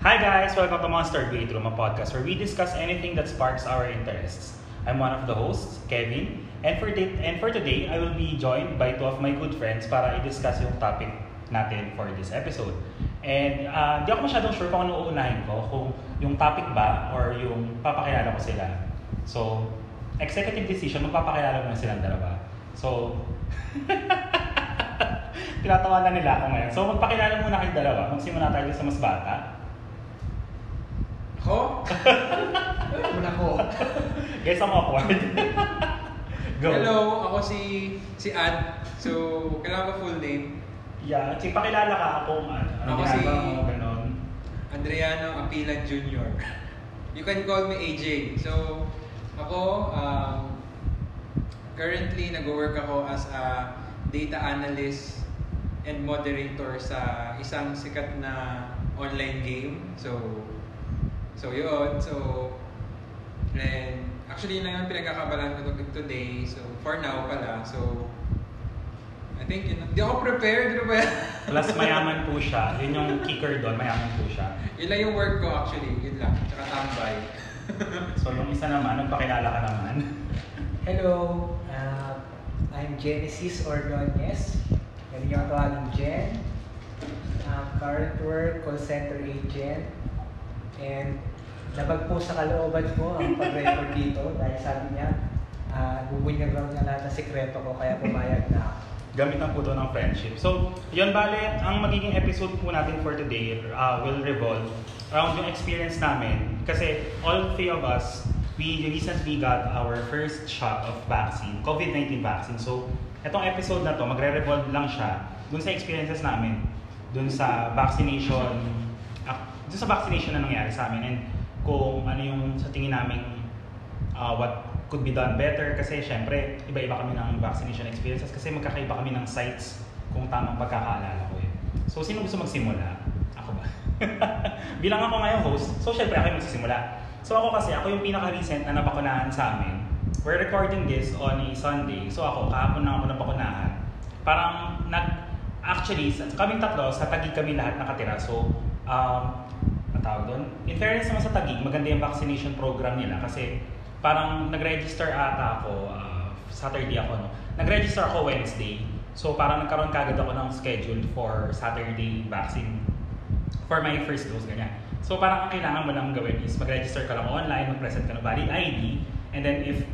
Hi guys, welcome to Monster Gate Room, a podcast where we discuss anything that sparks our interests. I'm one of the hosts, Kevin, and for, t- and for today, I will be joined by two of my good friends para i-discuss yung topic natin for this episode. And uh, di ako masyadong sure kung ano uunahin ko, kung yung topic ba or yung papakilala ko sila. So, executive decision, magpapakilala ko na silang dalawa. So, tinatawanan nila ako ngayon. So, magpakilala muna kayong dalawa. Magsimula tayo sa mas bata. Ako? Muna ko. Guys, I'm awkward. Go. Hello, ako si si Ad. So, kailangan ko full name. Yeah, si pakilala ka ano, ano Ako si- mo, ganon. Adriano Apila Jr. You can call me AJ. So, ako, um, currently nag-work ako as a data analyst and moderator sa isang sikat na online game. So, so yun. So, and actually yun lang yung pinagkakabalan ko to- today. So, for now pala. So, I think yun. Di ako prepared. Ano ba yan? Plus mayaman po siya. Yun yung kicker doon, mayaman po siya. Yun lang yung work ko actually. Yun lang. Tsaka tambay. So yung isa naman, nagpakilala ka naman. Hello, uh, I'm Genesis Ordonez. Yan yung tawagin Jen. Um, current work, call center agent. And nabag po sa kalooban ko ang pag-record dito dahil sabi niya, uh, bubunyag raw niya lahat ng sikreto ko kaya pumayag na ako. Gamitan po to ng friendship. So, yun bale, ang magiging episode po natin for today uh, will revolve around yung experience namin. Kasi all three of us, we recently got our first shot of vaccine, COVID-19 vaccine. So, itong episode na to, magre-revolve lang siya dun sa experiences namin, dun sa vaccination, ah, dun sa vaccination na nangyari sa amin and kung ano yung sa tingin namin uh, what could be done better kasi syempre iba-iba kami ng vaccination experiences kasi magkakaiba kami ng sites kung tamang pagkakaalala ko eh. So sino gusto magsimula? Ako ba? Bilang ako ngayon host, so syempre ako yung magsisimula. So ako kasi, ako yung pinaka-recent na nabakunahan sa amin. We're recording this on a Sunday. So ako, kahapon na ako nabakunahan. Parang nag actually, kaming tatlo, sa Taguig kami lahat nakatira. So, um, tawag doon? In fairness naman sa Taguig, maganda yung vaccination program nila kasi parang nag-register ata ako, uh, Saturday ako, no? Nag-register ako Wednesday. So parang nagkaroon kagad ako ng schedule for Saturday vaccine for my first dose, ganyan. So parang ang kailangan mo lang gawin is mag-register ka lang online, mag-present ka ng valid ID, and then if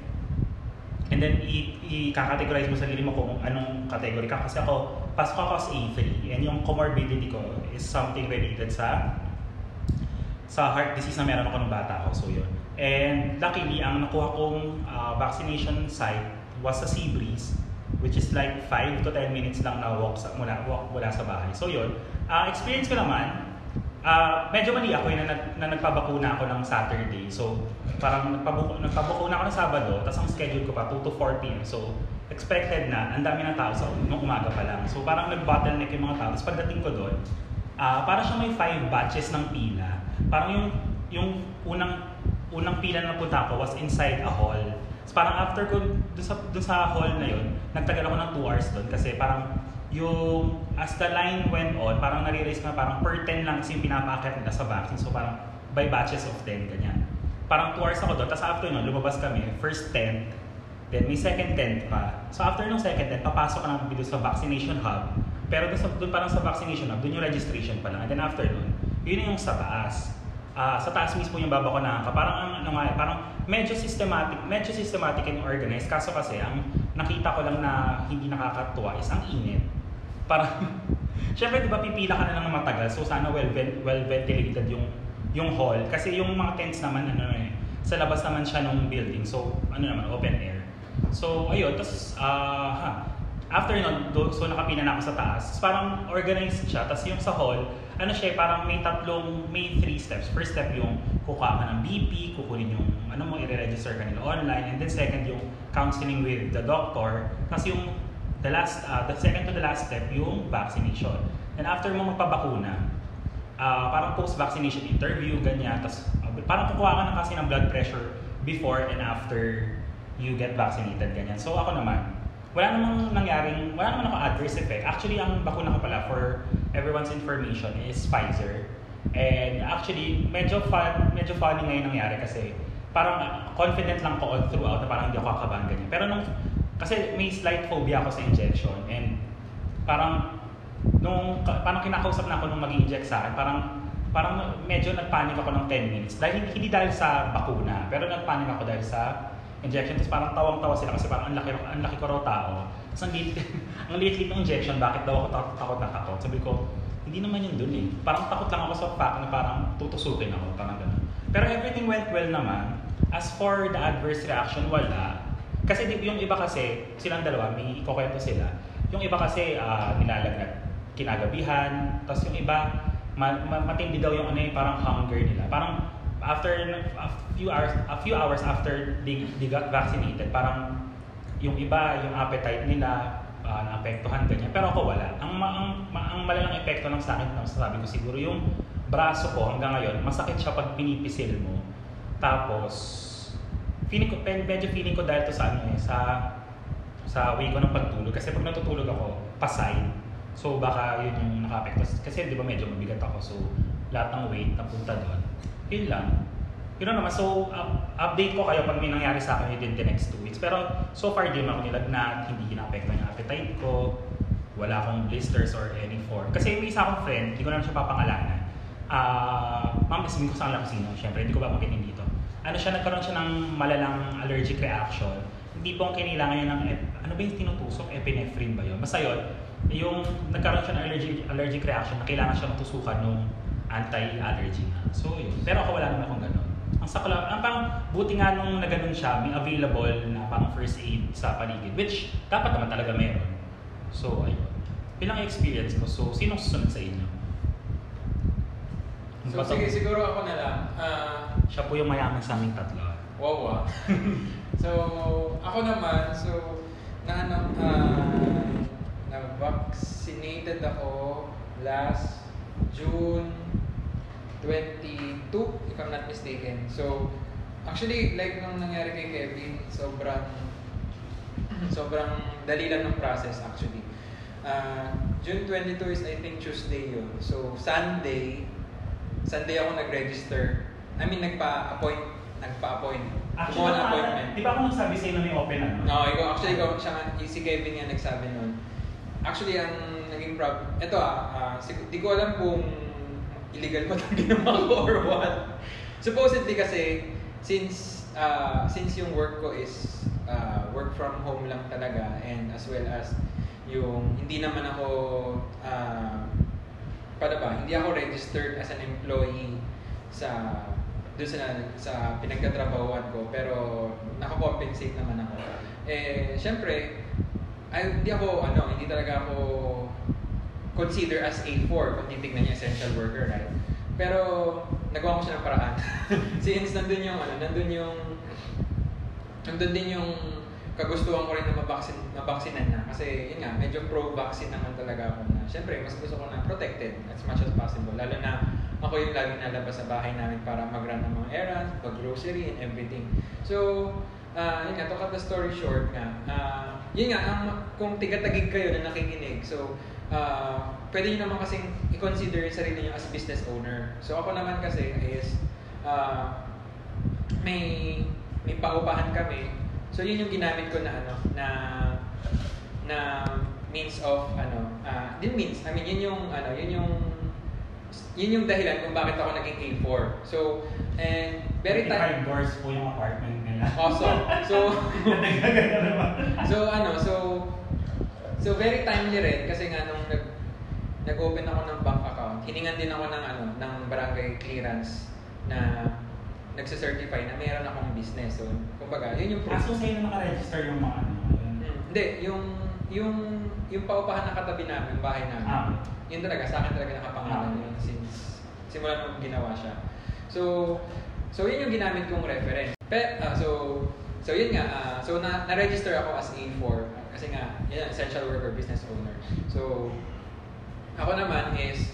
And then, i-categorize mo sarili mo kung anong category ka. Kasi ako, pasok ako as A3. And yung comorbidity ko is something related sa sa heart disease na meron ako nung bata ako. So, yun. And luckily, ang nakuha kong uh, vaccination site was sa Seabreeze, which is like 5 to 10 minutes lang na walk, sa, mula, walk mula sa bahay. So, yun. Uh, experience ko naman, uh, medyo mali ako yun na, nag- na nagpabakuna ako ng Saturday. So, parang nagpabuko, nagpabakuna ako ng Sabado, tapos ang schedule ko pa 2 to 4 p.m. So, expected na, ang dami ng tao sa nung umaga pa lang. So, parang nag-bottleneck yung mga tao. Tapos pagdating ko doon, ah parang siya may 5 batches ng pila. Parang yung, yung unang unang pila na napunta ko was inside a hall. So, parang after ko, dun sa, dun sa hall na yun, nagtagal ako ng 2 hours doon kasi parang yung as the line went on, parang nare-raise na parang per 10 lang kasi yung pinapakit nila sa vaccine. So parang by batches of 10, ganyan. Parang 2 hours ako doon. Tapos after nun, lumabas kami, first tent, then may second tent pa. So after nung second tent, papasok ka naman dito sa vaccination hub. Pero doon, sa, doon parang sa vaccination hub, doon yung registration pa lang. And then after nun, yun yung sa taas. Ah, sa taas mismo yung babakunahan ka. Parang ang ano nga, eh, parang medyo systematic, medyo systematic and organized. Kaso kasi ang nakita ko lang na hindi nakakatuwa is ang init. Parang Siyempre, di ba, pipila ka na lang ng matagal. So, sana well, well ventilated yung yung hall. Kasi yung mga tents naman, ano eh, sa labas naman siya nung building. So, ano naman, open air. So, ayun. Tapos, ah, ha, after nun, do, so nakapila na ako sa taas. Parang organized siya. Tapos yung sa hall, ano siya, eh, parang may tatlong, may three steps. First step yung kukuha ka ng BP, kukunin yung, ano mo, i-register ka nila online. And then second, yung counseling with the doctor. Tapos yung the last, uh, the second to the last step, yung vaccination. And after mo magpabakuna, ah parang post-vaccination interview, ganyan. Tapos uh, parang kukuha ka na kasi ng blood pressure before and after you get vaccinated, ganyan. So ako naman, wala namang nangyaring, wala naman ako adverse effect. Actually, ang bakuna ko pala for everyone's information is Pfizer. And actually, medyo fun, medyo funny ngayon nangyari kasi parang uh, confident lang ko throughout na parang hindi ako kakabahan ganyan. Pero nung, kasi may slight phobia ako sa injection and parang nung parang kinakausap na ako nung mag-inject sa akin, parang parang medyo nagpanik ako ng 10 minutes. Dahil hindi dahil sa bakuna, pero nagpanik ako dahil sa injection. Tapos parang tawang-tawa sila kasi parang ang laki, ang laki ko raw tao. Tapos ang liit, ang liit-liit ng injection, bakit daw ako takot, takot na takot? Sabi ko, hindi naman yun dun eh. Parang takot lang ako sa fact na parang tutusukin ako, parang gano'n. Pero everything went well naman. As for the adverse reaction, wala. Kasi yung iba kasi, silang dalawa, may ikukwento sila. Yung iba kasi, uh, nilalagnat kinagabihan. Tapos yung iba, ma- ma- matindi daw yung ano yung parang hunger nila. Parang after a few hours a few hours after they, they got vaccinated, parang yung iba, yung appetite nila, uh, naapektuhan ganyan. Pero ako wala. Ang, ma- ang, ma- ang malalang epekto ng sa akin, sabi ko siguro, yung braso ko hanggang ngayon, masakit siya pag pinipisil mo. Tapos, feeling ko, medyo feeling ko dahil to sa ano eh, sa sa way ko ng pagtulog. Kasi pag natutulog ako, pasay. So baka yun yung nakapekto. Kasi di ba medyo mabigat ako. So lahat ng weight napunta doon. Yun lang. Yun lang naman. So up- update ko kayo pag may nangyari sa akin within the next two weeks. Pero so far di naman ako nilagnat. Hindi ginapektuhan yung appetite ko. Wala akong blisters or any form. Kasi may isa akong friend, hindi ko na siya papangalanan. Ah, ma'am, isipin ko sa kung sino. Siyempre, hindi ko ba makinig dito. Ano siya, nagkaroon siya ng malalang allergic reaction. Hindi po ang kailangan niya ng, ano ba yung tinutusok? Epinephrine ba yun? Basta yun, yung nagkaroon siya ng allergic, allergic reaction na kailangan siya matusukan ng anti-allergy na. So yun. Pero ako wala naman akong ganun. Ang sakla, ang pang buti nga nung na ganun siya, may available na pang first aid sa paligid, which dapat naman talaga meron. So ayun. Yun ang experience ko. So, sinong susunod sa inyo? So sige, siguro ako na lang. Ah, Siya po yung mayaman sa aming tatlo. wow ah. so, ako naman, so, na ano, ah, na-vaccinated ako last June 22, if I'm not mistaken. So, actually, like nung nangyari kay Kevin, sobrang, sobrang dali lang ng process actually. Ah, June 22 is I think Tuesday yun. So, Sunday, Sunday ako nag-register. I mean, nagpa-appoint, nagpa-appoint. Kumuha ng appointment. Di ba ako nagsabi sa'yo na may open ano? No, ikaw, actually, ikaw, siya, nga- si Kevin nga nagsabi nun. Actually, ang naging problem, ito ah, ah, sig- di ko alam kung illegal ba itong ginawa ko or what. Supposedly kasi, since, ah, since yung work ko is ah, work from home lang talaga and as well as yung hindi naman ako, ah, paano ba, hindi ako registered as an employee sa doon sa sa pinagtatrabahuan ko pero nakakompensate naman ako. Eh syempre ay hindi ako ano, hindi talaga ako consider as A4 kung titignan niya essential worker, right? Pero nagawa ko siya ng paraan. Since nandun yung ano, nandun yung nandun din yung kagustuhan ko rin na mabaksin, mabaksinan na. Kasi yun nga, medyo pro-vaccine naman talaga ako na. Siyempre, mas gusto ko na protected as much as possible. Lalo na ako yung lagi nalabas sa bahay namin para mag-run ng mga errands, mag-grocery and everything. So, uh, yun nga, to cut the story short nga, uh, yun nga, ang, kung tigatagig kayo na nakikinig, so, uh, pwede nyo naman kasing i-consider yung sarili nyo as business owner. So, ako naman kasi is, uh, may, may paupahan kami. So, yun yung ginamit ko na ano, na, na means of, ano, uh, din means, I mean, yun yung, ano, yun yung, yun yung dahilan kung bakit ako naging A4. So, and very time, 25 doors po yung apartment nila. awesome. So, so ano, so so very timely rin kasi nga nung nag nag-open ako ng bank account, hiningan din ako ng ano, ng barangay clearance na nagse-certify na mayroon akong business. So, kumbaga, yun yung proof. Kaso sa'yo na nakaregister yung mga ano. Hindi, yung yung yung paupahan na katabi namin, yung bahay namin. Ah. Yun talaga, sa akin talaga nakapangalan Ah. yun since simula nung ginawa siya. So, so yun yung ginamit kong reference. Pe, ah, so, so yun nga, ah, so na, na-register ako as A4 kasi nga, yun, essential worker, business owner. So, ako naman is,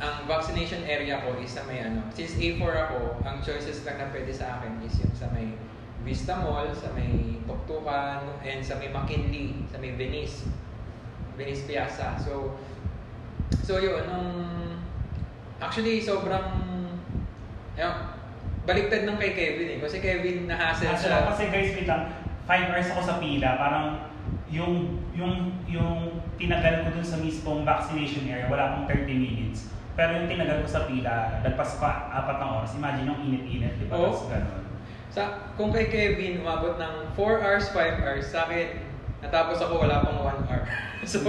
ang vaccination area ko is sa may ano, since A4 ako, ang choices lang na pwede sa akin is yung sa may Vista Mall, sa may Tuktukan, and sa may McKinley, sa may Venice, Venice Piazza. So, so yun, nung, Actually, sobrang... Ayun, baliktad ng kay Kevin eh. Kasi Kevin na-hassle siya. kasi guys, wait lang, 5 hours ako sa pila, parang yung yung yung tinagal ko dun sa mismong vaccination area, wala pang 30 minutes. Pero yung tinagal ko sa pila, nagpas pa apat na oras. Imagine yung init-init, di ba? Oo. Tapos ganun. Sa, kung kay Kevin, umabot ng 4 hours, 5 hours. Sa akin, natapos ako wala pang 1 hour. so,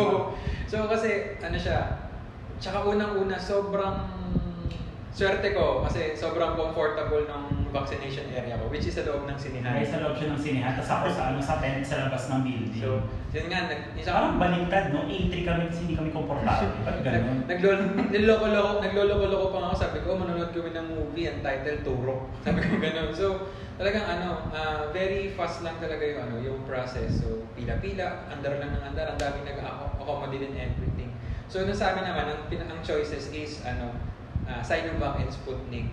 so kasi, ano siya, tsaka unang-una, sobrang swerte ko kasi sobrang comfortable ng vaccination area ko, which is sa loob ng sinihan. May sa loob siya ng sinihan, tapos ako sa, ano, sa tent sa labas ng building. So, yun nga, nag, isa Parang baliktad, no? A3 kami kasi hindi kami komportable. Ba't ganun? Nagloloko-loko pa ako. Sabi ko, manonood kami ng movie, ang title, Turok. Sabi ko ganun. So, talagang ano, ah, very fast lang talaga yung, ano, yung process. So, pila-pila, andar lang ng andar, ang daming nag-accommodate and everything. So, nung sa amin naman, ang, ang choices is, ano, uh, Sinovac and Sputnik.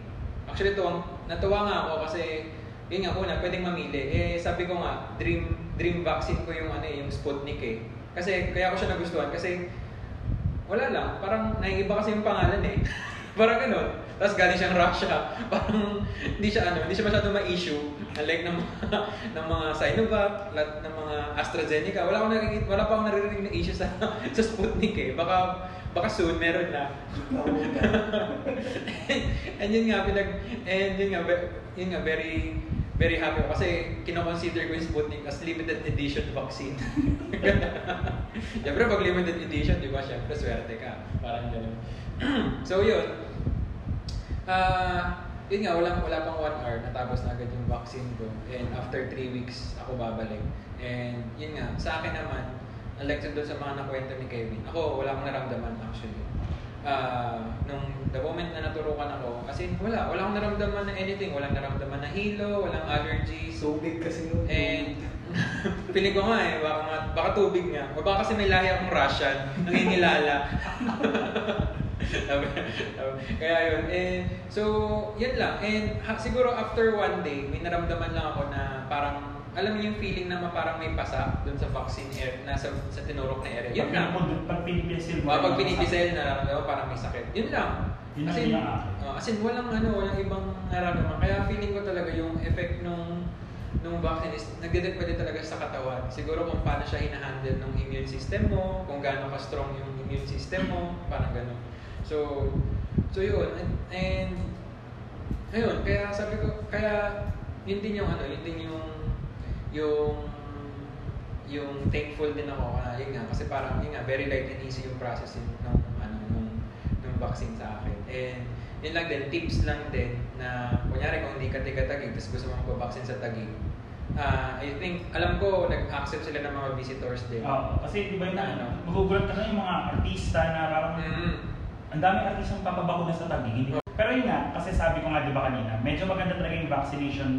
Actually, tuwang, natuwa nga ako kasi, yun nga, una, pwedeng mamili. Eh, sabi ko nga, dream dream vaccine ko yung ano eh, yung Sputnik eh. Kasi, kaya ko siya nagustuhan kasi, wala lang, parang naiiba kasi yung pangalan eh. parang ganun. Tapos galing siyang Russia. Parang hindi siya ano, hindi siya masyado ma-issue. Unlike ng mga ng mga Sinovac, lahat ng mga AstraZeneca, wala akong nakikita, wala pa akong naririnig na issue sa sa Sputnik eh. Baka baka soon meron na. and yun nga pinag and yun nga yun nga very very happy ako kasi kino-consider ko yung Sputnik as limited edition vaccine. Siyempre pag limited edition, di ba? Siyempre swerte ka. Parang gano'n. so yun. Ah, yun nga, wala, wala pang one hour, natapos na agad yung vaccine ko. And after three weeks, ako babalik. And yun nga, sa akin naman, unlike sa doon sa mga nakwento ni Kevin, ako wala akong naramdaman actually. Ah, nung the moment na naturukan ako, as in, wala, wala akong naramdaman na anything. Walang naramdaman na hilo, walang allergies. Tubig kasi yun. And piling ko nga eh, baka, nga- baka tubig nga. O baka kasi may lahi akong Russian, sabi- Kaya yun. And, so, yan lang. And ha, siguro after one day, may naramdaman lang ako na parang, alam mo yung feeling na parang may pasa dun sa vaccine area, na sa, sa tinurok na area. Yun lang. Pag, pinipisil mo. Pag pinipisel na oh, parang may sakit. Yun lang. Yun As in, uh, as in walang ano, walang ibang nararamdaman. Kaya feeling ko talaga yung effect nung nung vaccine is nagdedepende talaga sa katawan. Siguro kung paano siya hinahandle ng immune system mo, kung gaano ka-strong yung immune system mo, parang gano'n. So, so yun. And, and ayun, kaya sabi ko, kaya yun din yung ano, yun din yung yung yung thankful din ako na yun nga kasi parang yun nga very light and easy yung process ng ano nung nung vaccine sa akin and yun lang din tips lang din na kunyari kung hindi ka tiga Taguig tapos gusto mo magpa-vaccine sa Taguig ah I think alam ko nag-accept sila ng mga visitors din Oo, kasi di ba yung Na ano? magugulat ka na yung mga artista na parang mm ang daming artistang papabakuna sa Taguig. Hindi Pero yun nga, kasi sabi ko nga di ba kanina, medyo maganda talaga yung vaccination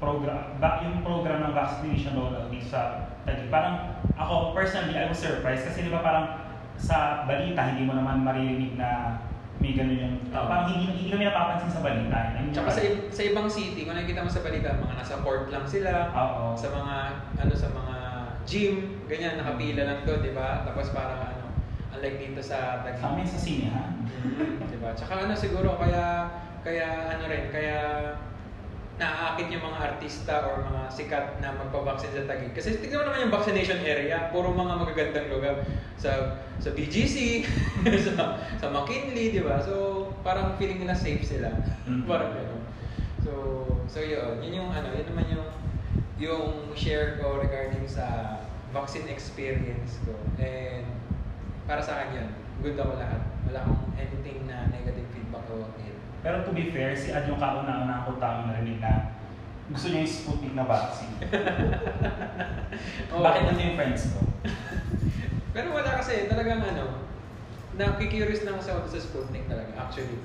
program, ba, yung program ng vaccination rollout dito sa Taguig. Parang ako personally, I was surprised kasi di ba parang sa balita, hindi mo naman maririnig na may ganun yung, Oo. parang hindi, hindi kami napapansin sa balita. Yun yung Tsaka sa, i- sa ibang city, kung nakikita mo sa balita, mga nasa port lang sila, Oo. sa mga ano sa mga gym, ganyan nakapila lang doon, 'di ba? Tapos parang ano, unlike dito sa Taguig. Sa amin sa sinehan. Mm, 'di ba? Tsaka ano siguro kaya kaya ano rin, kaya naaakit yung mga artista or mga sikat na magpa-vaccine sa Taguig. Kasi tignan mo naman yung vaccination area, puro mga magagandang lugar sa sa BGC, sa sa McKinley, 'di ba? So, parang feeling nila safe sila. Mm. parang gano'n. So, so yun, yun yung ano, yun naman yung yung share ko regarding sa vaccine experience ko. And para sa akin yun, good ako lahat. Wala akong anything na negative feedback about it. Pero to be fair, si Ad yung kauna-una akong taong narinig na gusto niya yung Sputnik na vaccine. Oo. Bakit nandun yung friends ko? Pero wala kasi, talagang ano, nakikurious lang sa sa Sputnik talaga, actually.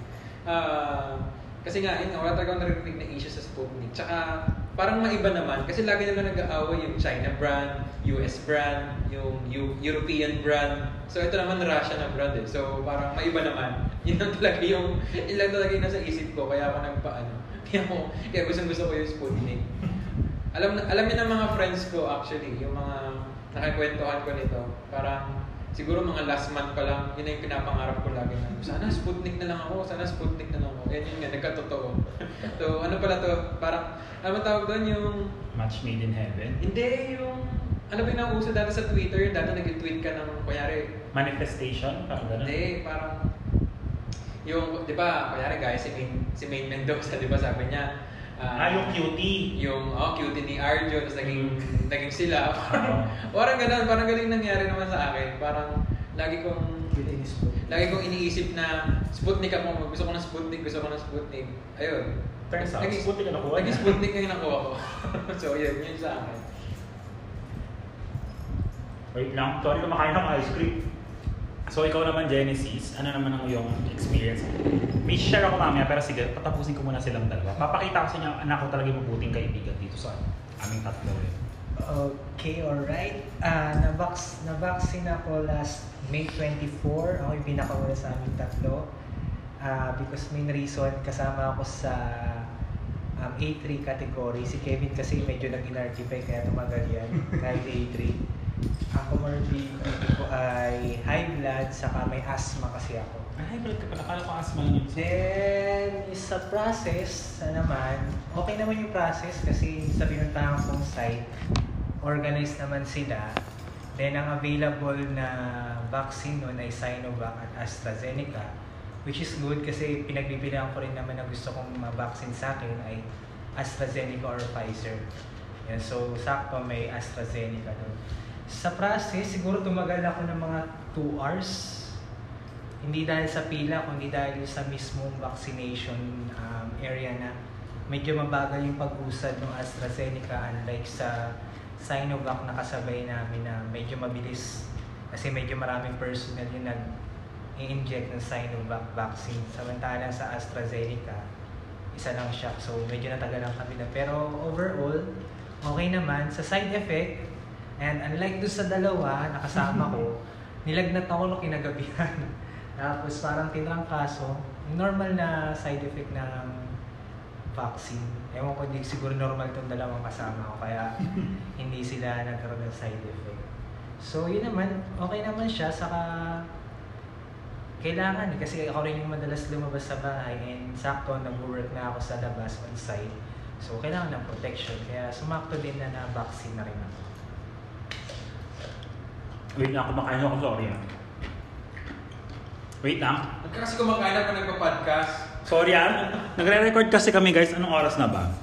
Ah, kasi nga, yun, wala talagang narinig na issue sa Sputnik. Tsaka, parang maiba naman, kasi lagi naman nag-aaway yung China brand, US brand, yung Eu- European brand. So, ito naman Russia na brand eh. So, parang maiba naman. Yun lang talaga yung, yun lang talaga yung nasa isip ko, kaya ako nagpaano. Kaya ako, kaya gusto gusto ko yung Sputnik. Alam alam niyo ng mga friends ko actually, yung mga nakakwentuhan ko nito, parang siguro mga last month pa lang, yun yung pinapangarap ko lagi na, sana Sputnik na lang ako, sana Sputnik na lang ako. Yan yun nga, nagkatotoo. so, ano pala to, parang, ano tawag doon yung, Match made in heaven. hindi yung, ano ba yung nauso dati sa Twitter, dati nag-tweet ka ng, kunyari, Manifestation, parang gano'n. hindi, parang, yung, di ba, kunyari guys, si Main, si Main Mendoza, di ba sabi niya, Ah, yung cutie. yung oh, cutie ni Arjo, tapos naging, naging sila. Oo. parang ganun, parang ganun yung nangyari naman sa akin. Parang lagi kong Cutie ni Sputnik. lagi kong iniisip na Sputnik ako, gusto ko ng Sputnik, gusto ko ng Sputnik. Ayun. Turns out, Naging- Sputnik ang nakuha Naging. Sputnik na yung nakuha ko. so, yun, yun sa akin. Wait lang, sorry kumakain ng ice cream. So ikaw naman Genesis, ano naman ang iyong experience? May share ako mamaya pero sige, patapusin ko muna silang dalawa. Papakita ko sa inyo anak ko talaga yung mabuting kaibigan dito sa aming tatlo eh. Okay, alright. Ah, na-vax, na-vaccine ako last May 24. Ako yung pinakauna sa aming tatlo. Ah, because main reason, kasama ako sa um, A3 category. Si Kevin kasi medyo nag-inartify kaya tumagal yan kahit A3. Ang comorbidity ko ay high blood, saka may asthma kasi ako. Ay, balik ka pala. Kala ko asma lang yun. Then, sa process na naman, okay naman yung process kasi sa pinuntahan kong site, organized naman sila. Then, ang available na vaccine nun ay Sinovac at AstraZeneca, which is good kasi pinagbibilang ko rin naman na gusto kong ma-vaccine sa akin ay AstraZeneca or Pfizer. Yan, so, sakto may AstraZeneca doon. Sa process, siguro tumagal ako ng mga 2 hours hindi dahil sa pila, kundi dahil sa mismong vaccination um, area na medyo mabagal yung pag-usad ng AstraZeneca unlike sa Sinovac na kasabay namin na medyo mabilis kasi medyo maraming personnel yung nag-i-inject ng Sinovac vaccine. Samantalang sa AstraZeneca, isa lang siya. So medyo natagalan kami na. Pero overall, okay naman. Sa side effect, and unlike doon sa dalawa, nakasama ko, nilagnat ako nung kinagabihan. Tapos parang tinrangkaso, normal na side effect ng vaccine. Ewan ko, di siguro normal itong dalawang kasama ko, kaya hindi sila nagkaroon ng side effect. So yun naman, okay naman siya, saka kailangan eh, kasi ako rin yung madalas lumabas sa bahay and sakto nag-work na ako sa labas on site. So kailangan ng protection, kaya sumakto din na na-vaccine na rin ako. Wait lang, kumakain ako. Sorry ah. Wait lang. Kasi kumakain ako nagpa-podcast. Sorry ah. Nagre-record kasi kami guys. Anong oras na ba?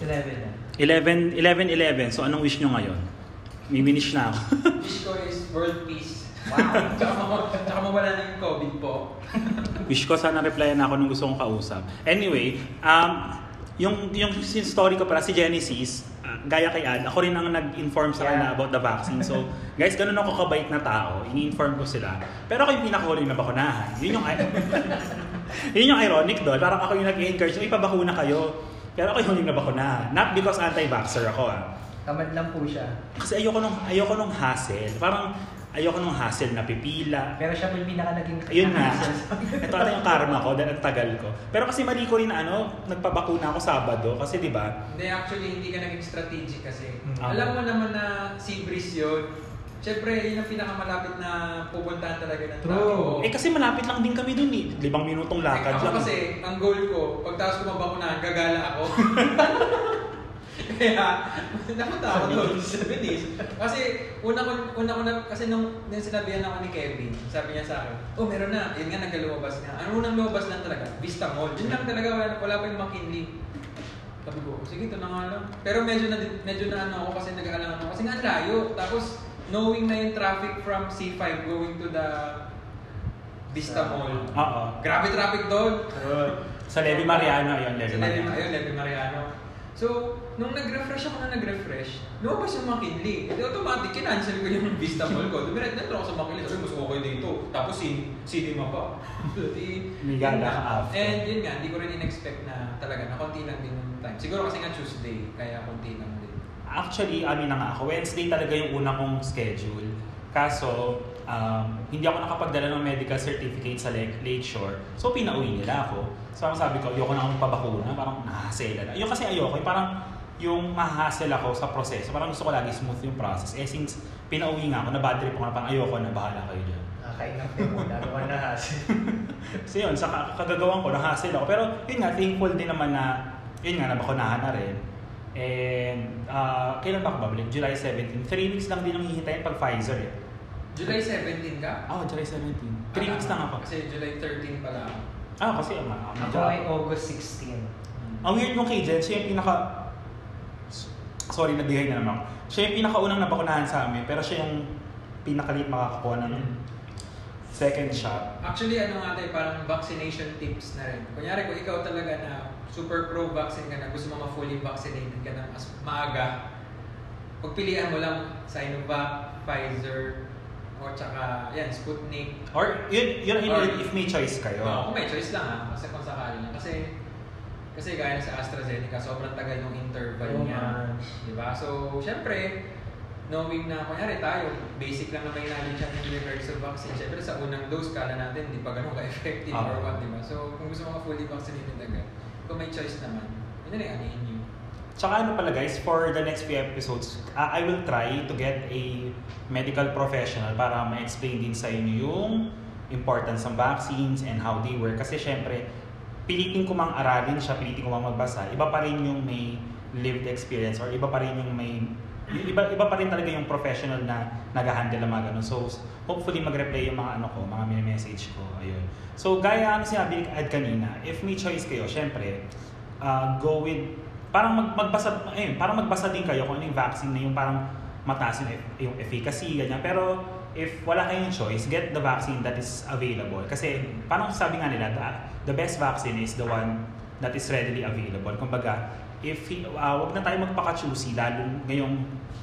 11 na. 11, 11, 11. So anong wish nyo ngayon? May finish na ako. Wish ko is world peace. Wow. tsaka, ma- tsaka mawala na yung COVID po. Wish ko sana replyan ako nung gusto kong kausap. Anyway, um, yung, yung story ko pala si Genesis, gaya kay Ad, ako rin ang nag-inform sa kanya Yeah. about the vaccine. So, guys, ganun ako kabait na tao. Ini-inform ko sila. Pero ako yung pinakahuling na bakunahan. Yun yung, yun yung ironic doon. Parang ako yung nag-encourage, "Uy, pabakuna kayo. Pero ako yung huling na bakunahan. Not because anti-vaxxer ako ah. Tamad lang po siya. Kasi ayoko nung, ayoko nung hassle. Parang ayoko nung hassle na pipila. Pero siya po yung pinaka naging Ayun nga. nakahassle. Ito ata yung karma ko dahil ang tagal ko. Pero kasi mali ko rin na ano, nagpabakuna ako Sabado. Kasi di ba? Hindi, actually, hindi ka naging strategic kasi. Mm. Alam mo naman na sea breeze yun. Siyempre, yun ang pinakamalapit na pupuntahan talaga ng True. tao. Eh kasi malapit lang din kami dun eh. Limang minutong lakad ako lang. kasi, ang goal ko, pagtaas ko mabakunahan, gagala ako. Kaya, napunta ako doon sa Venice. Kasi, una ko, una ko na, kasi nung, nung sinabihan ako ni Kevin, sabi niya sa akin, oh, meron na. Yun nga, nagkalumabas na. Ano unang lumabas lang talaga? Vista Mall. Yun lang talaga, wala, wala pa yung McKinley. Sabi ko, sige, ito na nga lang. Pero medyo na, medyo na ano ako kasi nag-aalangan ako. Kasi nga layo. Tapos, knowing na yung traffic from C5 going to the Vista Mall. Oo. Grabe traffic doon. Sa Levi Mariano, ayun, Levi, Mariano. ayun, Levi Mariano. So, nung nag-refresh ako na nag-refresh, lumabas yung McKinley. Ito automatic, kinancel ko yung Vista Mall ko. Dumiret na ako sa McKinley. Sabi, mas okay dito. Tapos, sin cinema pa. Gala nga. ka after. And yun nga, hindi ko rin in-expect na talaga, na konti lang din yung time. Siguro kasi nga Tuesday, kaya konti lang din. Actually, amin na nga ako. Wednesday talaga yung una kong schedule. Kaso, um, hindi ako nakapagdala ng medical certificate sa Lake, Lakeshore. So, pinauwi nila ako. So, ang sabi ko, ayoko na akong pabakuna. Parang nahasela na. Yung kasi ayoko. Parang yung mahahassle ako sa proseso. Parang gusto ko lagi smooth yung process. Eh since pinauwi nga ako, nabad trip ako na parang ayoko na, bahala kayo dyan. Nakakainap din mo, lalo ka nahasi. So yun, sa ka- kagagawan ko, nahassle ako. Pero yun nga, thankful din naman na, yun nga, nabakunahan na rin. And ah kailan ba ako babalik? July 17. Three weeks lang din ang hihintayin pag Pfizer eh. July 17 ka? Ah, July 17. Three Ah, weeks lang ako. Kasi July 13 pala. Ah, kasi ang uh, Ako ay August 16. Ang weird nung kay Jen, siya yung pinaka... Sorry, nabihay na naman ako. Siya yung pinakaunang nabakunahan sa amin, pero siya yung pinakalit makakakuha ng second shot. Actually, ano nga tayo, parang vaccination tips na rin. Kunyari, kung ikaw talaga na super pro-vaccine ka na, gusto mo ma-fully vaccinated ka na mas maaga, pagpilian mo lang Sinovac, Pfizer, o tsaka, yan, Sputnik. Or, yun, yun, yun, Or- if may choice kayo. Oo, kung may choice lang ha, kasi kung sakali lang. Kasi, kasi gaya sa AstraZeneca, sobrang tagal yung interval Oo, niya. Di ba? So, syempre, knowing na, kunyari tayo, basic lang na may knowledge yan in regards to vaccine. Syempre, sa unang dose, kala natin, di pa ganun ka-effective Ah. or what, di ba? So, kung gusto mo ka fully vaccinated agad, kung may choice naman, yun na rin, anihin nyo. Tsaka ano pala guys, for the next few episodes, uh, I will try to get a medical professional para ma-explain din sa inyo yung importance ng vaccines and how they work. Kasi syempre, pilitin ko mang aralin siya, pilitin ko mang magbasa, iba pa rin yung may lived experience or iba pa rin yung may iba iba pa rin talaga yung professional na nag-handle ng mga ganun. So hopefully mag-reply yung mga ano ko, mga mini-message ko. Ayun. So gaya ano sinabi ni Ed kanina, if may choice kayo, syempre, uh, go with parang mag, magbasa ayun, parang magbasa din kayo kung ano yung vaccine na yung parang mataas yung, eff- yung efficacy ganyan. Pero if wala kayong choice, get the vaccine that is available. Kasi parang sabi nga nila, the, the best vaccine is the one that is readily available. Kumbaga, if uh, wag na tayo magpaka-choosy lalo ngayong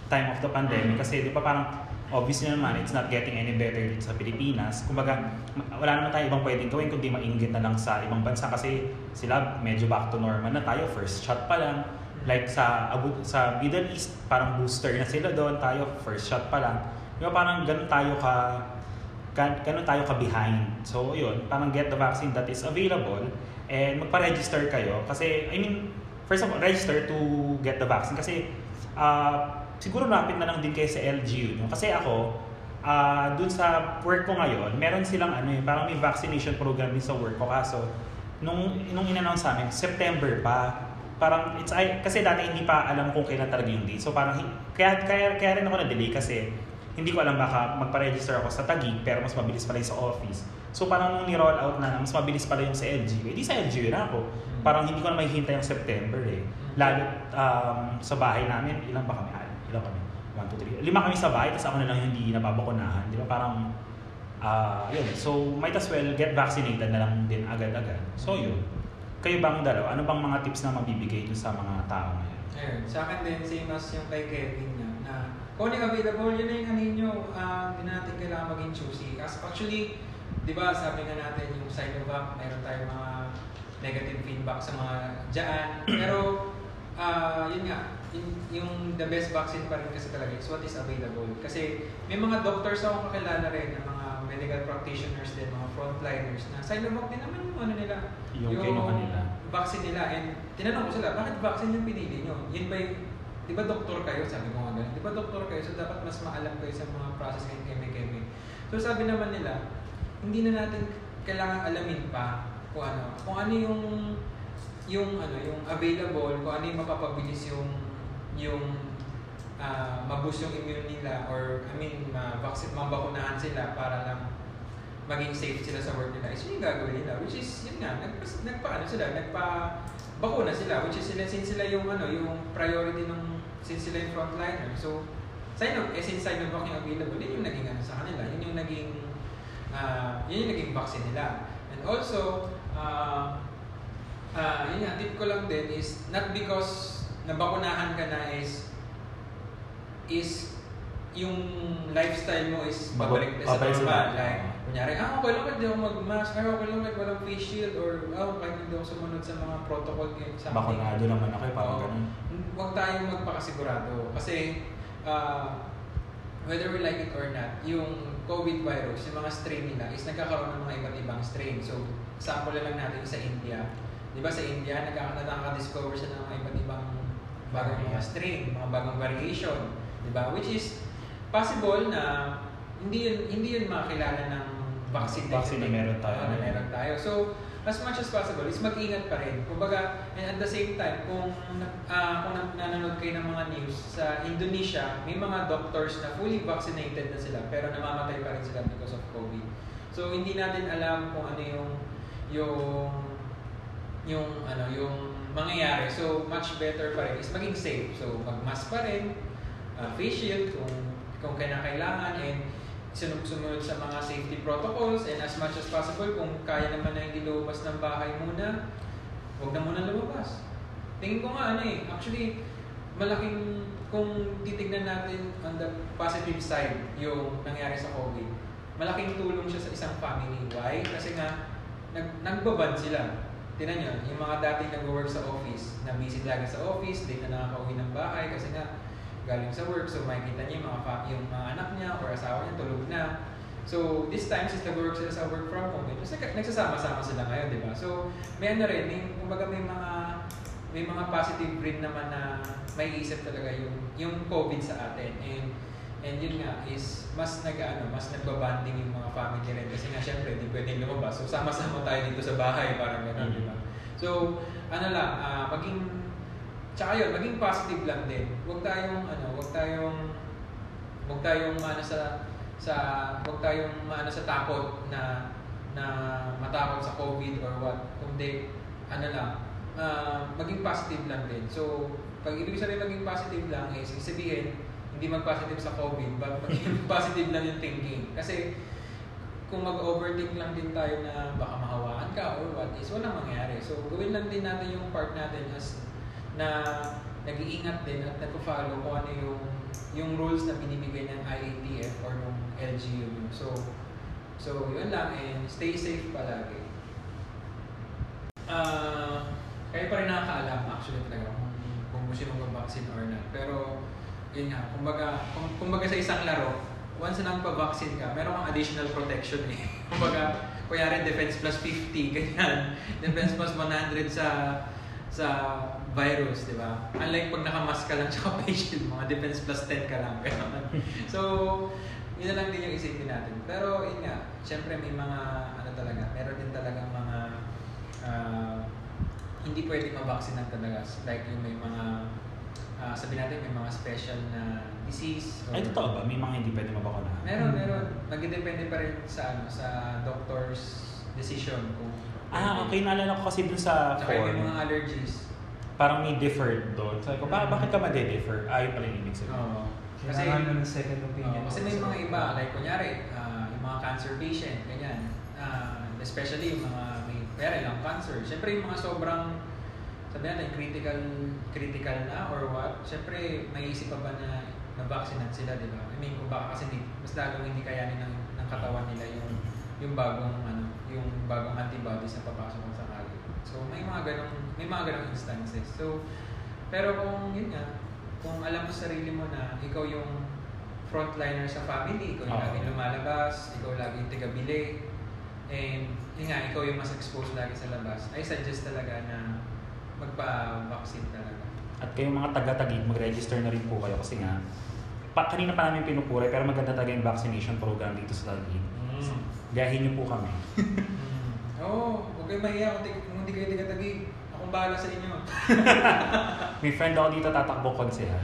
time of the pandemic kasi di ba parang obvious na naman it's not getting any better dito sa Pilipinas. Kumbaga, wala naman tayo ibang pwedeng gawin kundi mainggit na lang sa ibang bansa kasi sila medyo back to normal na tayo. First shot pa lang. Like sa sa Middle East, parang booster na sila doon. Tayo, first shot pa lang. Di ba parang ganun tayo ka gan- ganun tayo ka behind. So, yun, parang get the vaccine that is available and magpa-register kayo. Kasi, I mean, first of all, register to get the vaccine. Kasi, ah siguro rapid na lang din kayo sa LGU. No? Kasi ako, ah dun sa work ko ngayon, meron silang ano eh, parang may vaccination program din sa work ko. Kaso, nung, nung in-announce sa amin, September pa. Parang, it's, ay, kasi dati hindi pa alam kung kailan talaga yung date. So parang, kaya, kaya, kaya rin ako na-delay kasi hindi ko alam baka magpa-register ako sa Taguig pero mas mabilis pala yung sa office. So parang nung ni-roll out na, mas mabilis pala yung sa LGU. Eh di sa LGU na ako. Parang hindi ko na mahihintay yung September eh. Lalo um, sa bahay namin, ilan ba kami? Ah, Ilan kami? 1, 2, 3. Lima kami sa bahay, tapos ako na lang hindi nababakunahan. Di ba? Parang, ah yun. So, might as well get vaccinated na lang din agad-agad. So, yun. Kayo bang dalawa? Ano bang mga tips na mabibigay nyo sa mga tao ngayon? Ayun. Sa akin din, same as yung kay Kevin niya, na kung yung available, yun na yung ano nyo, ah, hindi natin kailangan maging choosy. As actually, di ba, sabi nga natin yung Sinovac, meron tayong mga negative feedback sa mga dyan. Pero, ah, yun nga, yung, yung the best vaccine pa rin kasi talaga is what is available. Kasi may mga doctors akong kakilala rin, ng mga medical practitioners din, mga frontliners, na Sinovac din naman yung ano nila, Yung kinuha nila. vaccine nila. And tinanong ko sila, bakit vaccine yung pinili nyo? Yun ba yung, di ba doktor kayo? Sabi ko nga ganun. Di ba doktor kayo? So dapat mas maalam kayo sa mga process ng keme-keme. So sabi naman nila, hindi na natin kailangan alamin pa kung ano, kung ano yung yung ano, yung available, kung ano yung mapapabilis yung yung ah, maboost yung immune nila or I mean, ma-vaccine, mabakunahan sila para lang maging safe sila sa work nila. Yun yung gagawin nila, which is, yun nga, nagpa, nagpa ano sila, nagpa bakuna sila, which is sila, since sila yung ano, yung priority ng, since sila yung frontliner. So, Sino, eh since Sinovac yung available, yun yung naging ano sa kanila, yun yung naging, ah yun yung naging vaccine nila. And also, ah ah yun nga, tip ko lang din is, not because nabakunahan ka na is, is yung lifestyle mo is babalik na sa normal. Like, kunyari, ah, okay lang kahit di ako mag-mask, ah, okay lang walang face shield, or ah, kahit hindi ako sumunod sa mga protocol ngayon sa Bakunado naman ako eh, parang Oo. ganun. Huwag tayong magpakasigurado. Kasi, ah, whether we like it or not, yung COVID virus, yung mga strain nila, is nagkakaroon ng mga iba't ibang strain. So, sample lang natin sa India. Di ba sa India, nakaka-discover sila ng mga iba't ibang bagong mga strain, mga bagong variation, di ba? Which is possible na hindi yun hindi yun makilala ng vaccine Vaccine na meron tayo. Oo, na meron tayo. So, as much as possible is mag-ingat pa rin. Kumbaga, and at the same time, kung uh, kung nan- nanonood kayo ng mga news sa Indonesia, may mga doctors na fully vaccinated na sila pero namamatay pa rin sila because of COVID. So, hindi natin alam kung ano yung yung yung ano yung mangyayari. So, much better pa rin is maging safe. So, mag-mask pa rin, uh, face shield kung kung kailangan and sunod sumunod sa mga safety protocols and as much as possible kung kaya naman na hindi lumabas ng bahay muna, huwag na muna lumabas. Tingin ko nga ano eh, actually malaking kung titignan natin on the positive side yung nangyari sa COVID, malaking tulong siya sa isang family. Why? Kasi nga nag nagbabad sila. Tinan nyo, yung mga dating nag-work sa office, na busy lagi sa office, di na nakakauwi ng bahay kasi nga galing sa work. So makikita niya yung mga, fa- yung mga anak niya or asawa niya tulog na. So this time, since nag-work sila sa work from home, kasi nagsasama-sama sila ngayon, di ba? So may ano rin, may, kumbaga may mga may mga positive rin naman na may isip talaga yung yung COVID sa atin. And and yun nga is mas nag ano, mas nagbabanding yung mga family rin kasi nga syempre hindi pwedeng lumabas. So sama-sama tayo dito sa bahay parang gano'n, di ba? So ano lang, ah, maging Tsaka yun, maging positive lang din. Huwag tayong, ano, huwag tayong, huwag tayong ano sa, sa, huwag tayong ano sa takot na, na matakot sa COVID or what. Kundi, ano lang, uh, maging positive lang din. So, pag ibig sabihin maging positive lang is, sabihin, hindi mag-positive sa COVID, but maging positive lang yung thinking. Kasi, kung mag-overthink lang din tayo na baka mahawaan ka or what is, walang mangyari. So, gawin lang din natin yung part natin as na nag-iingat din at nagpo-follow kung ano yung yung rules na binibigay ng IATF or ng LGU. So, so yun lang and stay safe palagi. Uh, kayo pa rin nakakaalam actually talaga kung, kung gusto mo mag-vaccine or not. Pero, yun nga, kumbaga, kung, kumbaga sa isang laro, once na nagpa-vaccine ka, meron kang additional protection eh. kumbaga, kunyari defense plus 50, ganyan. Defense plus 100 sa sa virus, di ba? Unlike pag nakamask ka lang sa face shield, mga defense plus 10 ka lang. so, yun lang din yung isipin natin. Pero, yun nga, syempre may mga, ano talaga, meron din talagang mga, uh, hindi pwedeng mabaksinang talaga. Like yung may mga, uh, sabi natin may mga special na disease. Ay, totoo ba? May mga hindi pwede mabakunahan? Meron, meron. Nagdedepende pa rin sa, ano, sa doctor's decision kung Ah, okay. Naalala ko kasi dun sa Tsaka yung form. mga allergies. Parang may deferred doon. Sabi ko, ba, bakit ka ma-defer? Ayaw pala yung ibig sabihin. Oo. Kasi, Kailangan ng second opinion. Oo, kasi may mga iba, like kunyari, ah, yung mga cancer patient, ganyan. Ah, especially yung mga may pera lang cancer. Siyempre yung mga sobrang sabi natin critical critical na or what, siyempre may isip pa ba na na-vaccinate sila, di ba? I mean, kung baka kasi hindi, mas lalong hindi kayanin ng, ng katawan nila yung yung bagong ano, yung bagong antibodies na papasok sa. So may mga ganong may mga ganong instances. So pero kung yun nga, kung alam mo sa sarili mo na ikaw yung frontliner sa family, ikaw yung Oo. laging lumalabas, ikaw laging tigabili, and yun nga, ikaw yung mas exposed lagi sa labas, I suggest talaga na magpa-vaccine talaga. At kayong mga taga-tagig, mag-register na rin po kayo kasi nga, pa, kanina pa namin pinupuray pero maganda talaga yung vaccination program dito sa Taguig. Gayahin niyo po kami. Oo, oh, huwag kayo mahiya kung, tig- kung hindi kayo tigatagig. Akong bahala sa inyo. May friend ako dito tatakbo konsehal.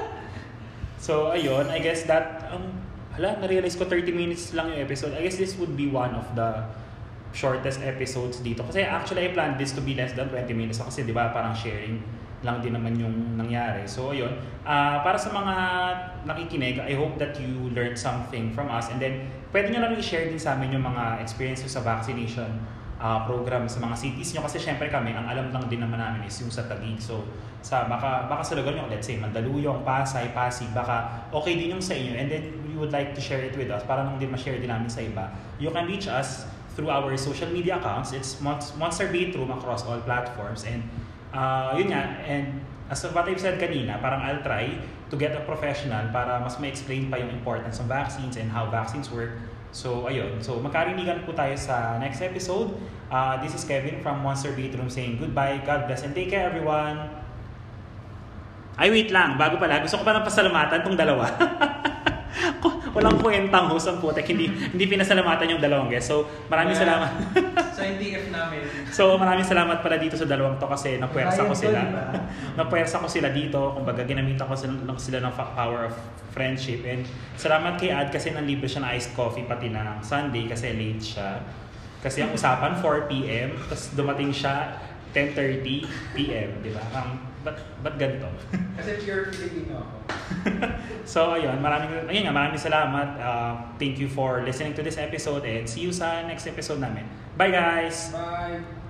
so, ayun, I guess that, um, hala, na-realize ko 30 minutes lang yung episode. I guess this would be one of the shortest episodes dito. Kasi actually, I planned this to be less than 20 minutes. Kasi di ba parang sharing lang din naman yung nangyari. So, ayun. Ah, para sa mga nakikinig, I hope that you learned something from us. And then, pwede nyo lang i-share din sa amin yung mga experiences sa vaccination ah, program sa mga cities nyo. Kasi syempre kami, ang alam lang din naman namin is yung sa Taguig. So, sa, baka, baka sa lugar nyo, let's say, Mandaluyong, Pasay, Pasig, baka okay din yung sa inyo. And then, we would like to share it with us para lang din ma-share din namin sa iba. You can reach us through our social media accounts. It's Mon- Monster Beat Room across all platforms. And uh, yun nga, and as what I've said kanina, parang I'll try to get a professional para mas ma-explain pa yung importance of vaccines and how vaccines work. So, ayun. So, magkarinigan po tayo sa next episode. Uh, this is Kevin from Monster Beat Room saying goodbye, God bless, and take care everyone! Ay, wait lang. Bago pala, gusto ko pa ng pasalamatan tong dalawa. Walang kwentang host ang putek. Hindi, hindi pinasalamatan yung dalawang guest. So, maraming Well, salamat. Sa NTF namin. so, maraming salamat pala dito sa dalawang to kasi napuwersa ko sila. di ba? napuwersa ko sila dito. Kumbaga, ginamitan ko sila, sila ng power of friendship. And salamat kay Ad kasi nanlibre siya ng iced coffee pati na Sunday kasi late siya. Kasi ang usapan 4 p.m. Tapos dumating siya 10.30 p.m. Di ba? Um, ba't, ba't ganito? Kasi pure Filipino ako. So ayun, maraming ayun nga, maraming salamat. Uh, thank you for listening to this episode and see you sa next episode namin. Bye guys. Bye!